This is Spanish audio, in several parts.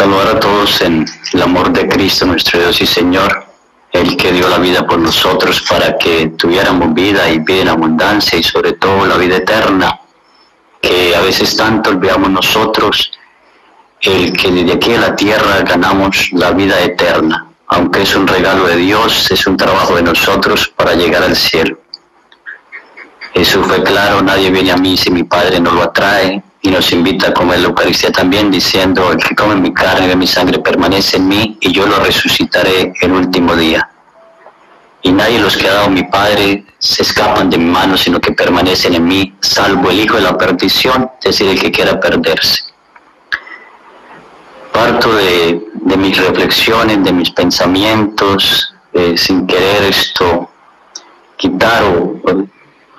Saludar a todos en el amor de Cristo, nuestro Dios y Señor, el que dio la vida por nosotros para que tuviéramos vida y vida abundancia y sobre todo la vida eterna, que a veces tanto olvidamos nosotros, el que desde aquí a la tierra ganamos la vida eterna, aunque es un regalo de Dios, es un trabajo de nosotros para llegar al cielo. Jesús fue claro, nadie viene a mí si mi Padre no lo atrae, y nos invita a comer la Eucaristía también diciendo, el que come mi carne y mi sangre permanece en mí y yo lo resucitaré el último día. Y nadie los que ha dado mi Padre se escapan de mi mano, sino que permanecen en mí, salvo el Hijo de la perdición, es decir, el que quiera perderse. Parto de, mis reflexiones, de mis pensamientos, eh, sin querer esto quitar o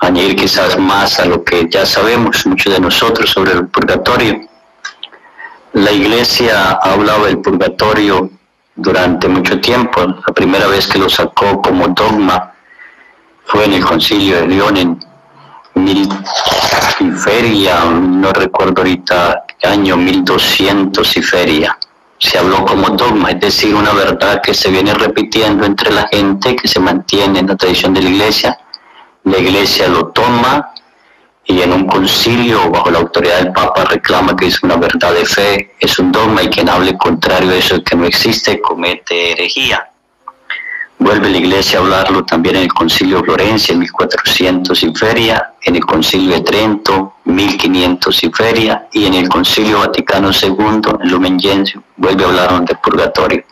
añadir quizás más a lo que ya sabemos muchos de nosotros sobre el purgatorio. La iglesia ha hablado del purgatorio durante mucho tiempo. La primera vez que lo sacó como dogma fue en el concilio de León en mil y feria, no recuerdo ahorita año, 1200 y feria. Se habló como dogma, es decir, una verdad que se viene repitiendo entre la gente, que se mantiene en la tradición de la iglesia la iglesia lo toma y en un concilio bajo la autoridad del Papa reclama que es una verdad de fe, es un dogma y quien hable contrario a eso que no existe comete herejía. Vuelve la iglesia a hablarlo también en el concilio de Florencia en 1400 y feria, en el concilio de Trento 1500 y feria y en el concilio Vaticano II en Lumen Gentium vuelve a hablar del purgatorio.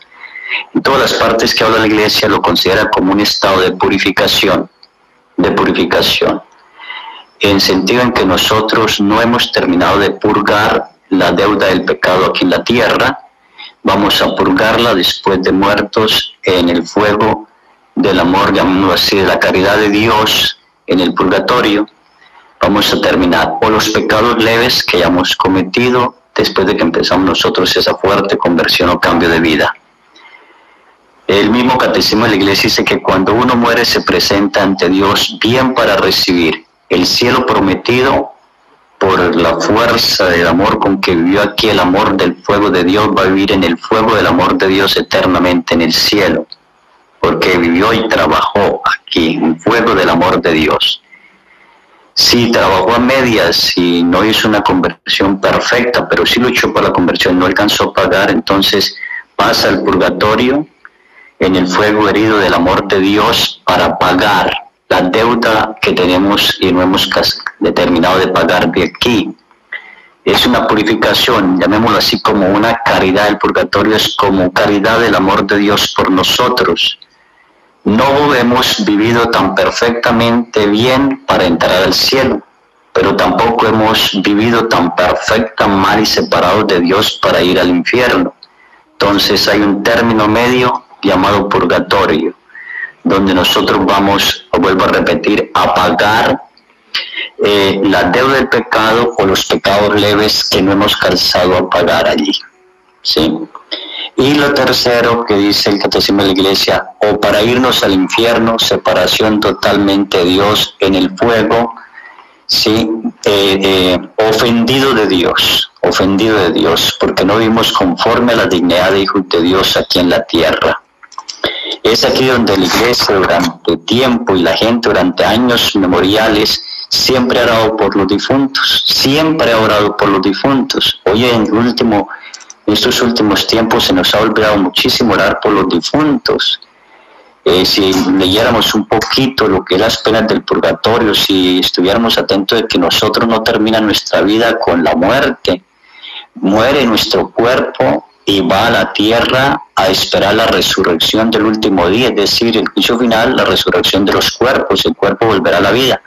En todas las partes que habla la iglesia lo considera como un estado de purificación de purificación, en sentido en que nosotros no hemos terminado de purgar la deuda del pecado aquí en la tierra, vamos a purgarla después de muertos en el fuego del amor, llamémoslo así, de la caridad de Dios en el purgatorio, vamos a terminar o los pecados leves que hayamos cometido después de que empezamos nosotros esa fuerte conversión o cambio de vida. El mismo catecismo de la iglesia dice que cuando uno muere se presenta ante Dios bien para recibir el cielo prometido por la fuerza del amor con que vivió aquí, el amor del fuego de Dios va a vivir en el fuego del amor de Dios eternamente en el cielo, porque vivió y trabajó aquí, en fuego del amor de Dios. Si trabajó a medias y no hizo una conversión perfecta, pero sí luchó por la conversión, no alcanzó a pagar, entonces pasa al purgatorio en el fuego herido del amor de Dios para pagar la deuda que tenemos y no hemos determinado de pagar de aquí. Es una purificación, llamémoslo así como una caridad. El purgatorio es como caridad del amor de Dios por nosotros. No hemos vivido tan perfectamente bien para entrar al cielo, pero tampoco hemos vivido tan perfecta mal y separados de Dios para ir al infierno. Entonces hay un término medio llamado purgatorio, donde nosotros vamos, vuelvo a repetir, a pagar eh, la deuda del pecado o los pecados leves que no hemos calzado a pagar allí. ¿sí? Y lo tercero que dice el Catecismo de la Iglesia, o para irnos al infierno, separación totalmente de Dios en el fuego, ¿sí? Eh, eh, ofendido de Dios, ofendido de Dios, porque no vimos conforme a la dignidad de hijos de Dios aquí en la tierra. Es aquí donde la iglesia durante tiempo y la gente durante años memoriales siempre ha orado por los difuntos, siempre ha orado por los difuntos. Hoy en, último, en estos últimos tiempos se nos ha olvidado muchísimo orar por los difuntos. Eh, si leyéramos un poquito lo que es las penas del purgatorio, si estuviéramos atentos de que nosotros no termina nuestra vida con la muerte, muere nuestro cuerpo y va a la tierra a esperar la resurrección del último día, es decir, el juicio final, la resurrección de los cuerpos, el cuerpo volverá a la vida.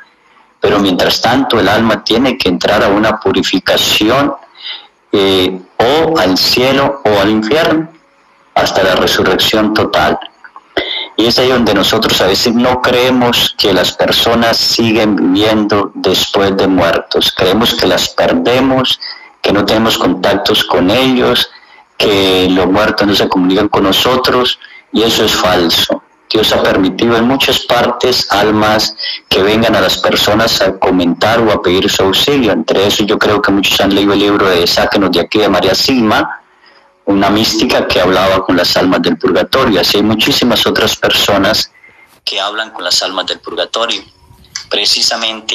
Pero mientras tanto el alma tiene que entrar a una purificación eh, o al cielo o al infierno hasta la resurrección total. Y es ahí donde nosotros a veces no creemos que las personas siguen viviendo después de muertos. Creemos que las perdemos, que no tenemos contactos con ellos, que los muertos no se comunican con nosotros y eso es falso. Dios ha permitido en muchas partes almas que vengan a las personas a comentar o a pedir su auxilio. Entre eso yo creo que muchos han leído el libro de Sáquenos de aquí de María Silma, una mística que hablaba con las almas del purgatorio. Así hay muchísimas otras personas que hablan con las almas del purgatorio. Precisamente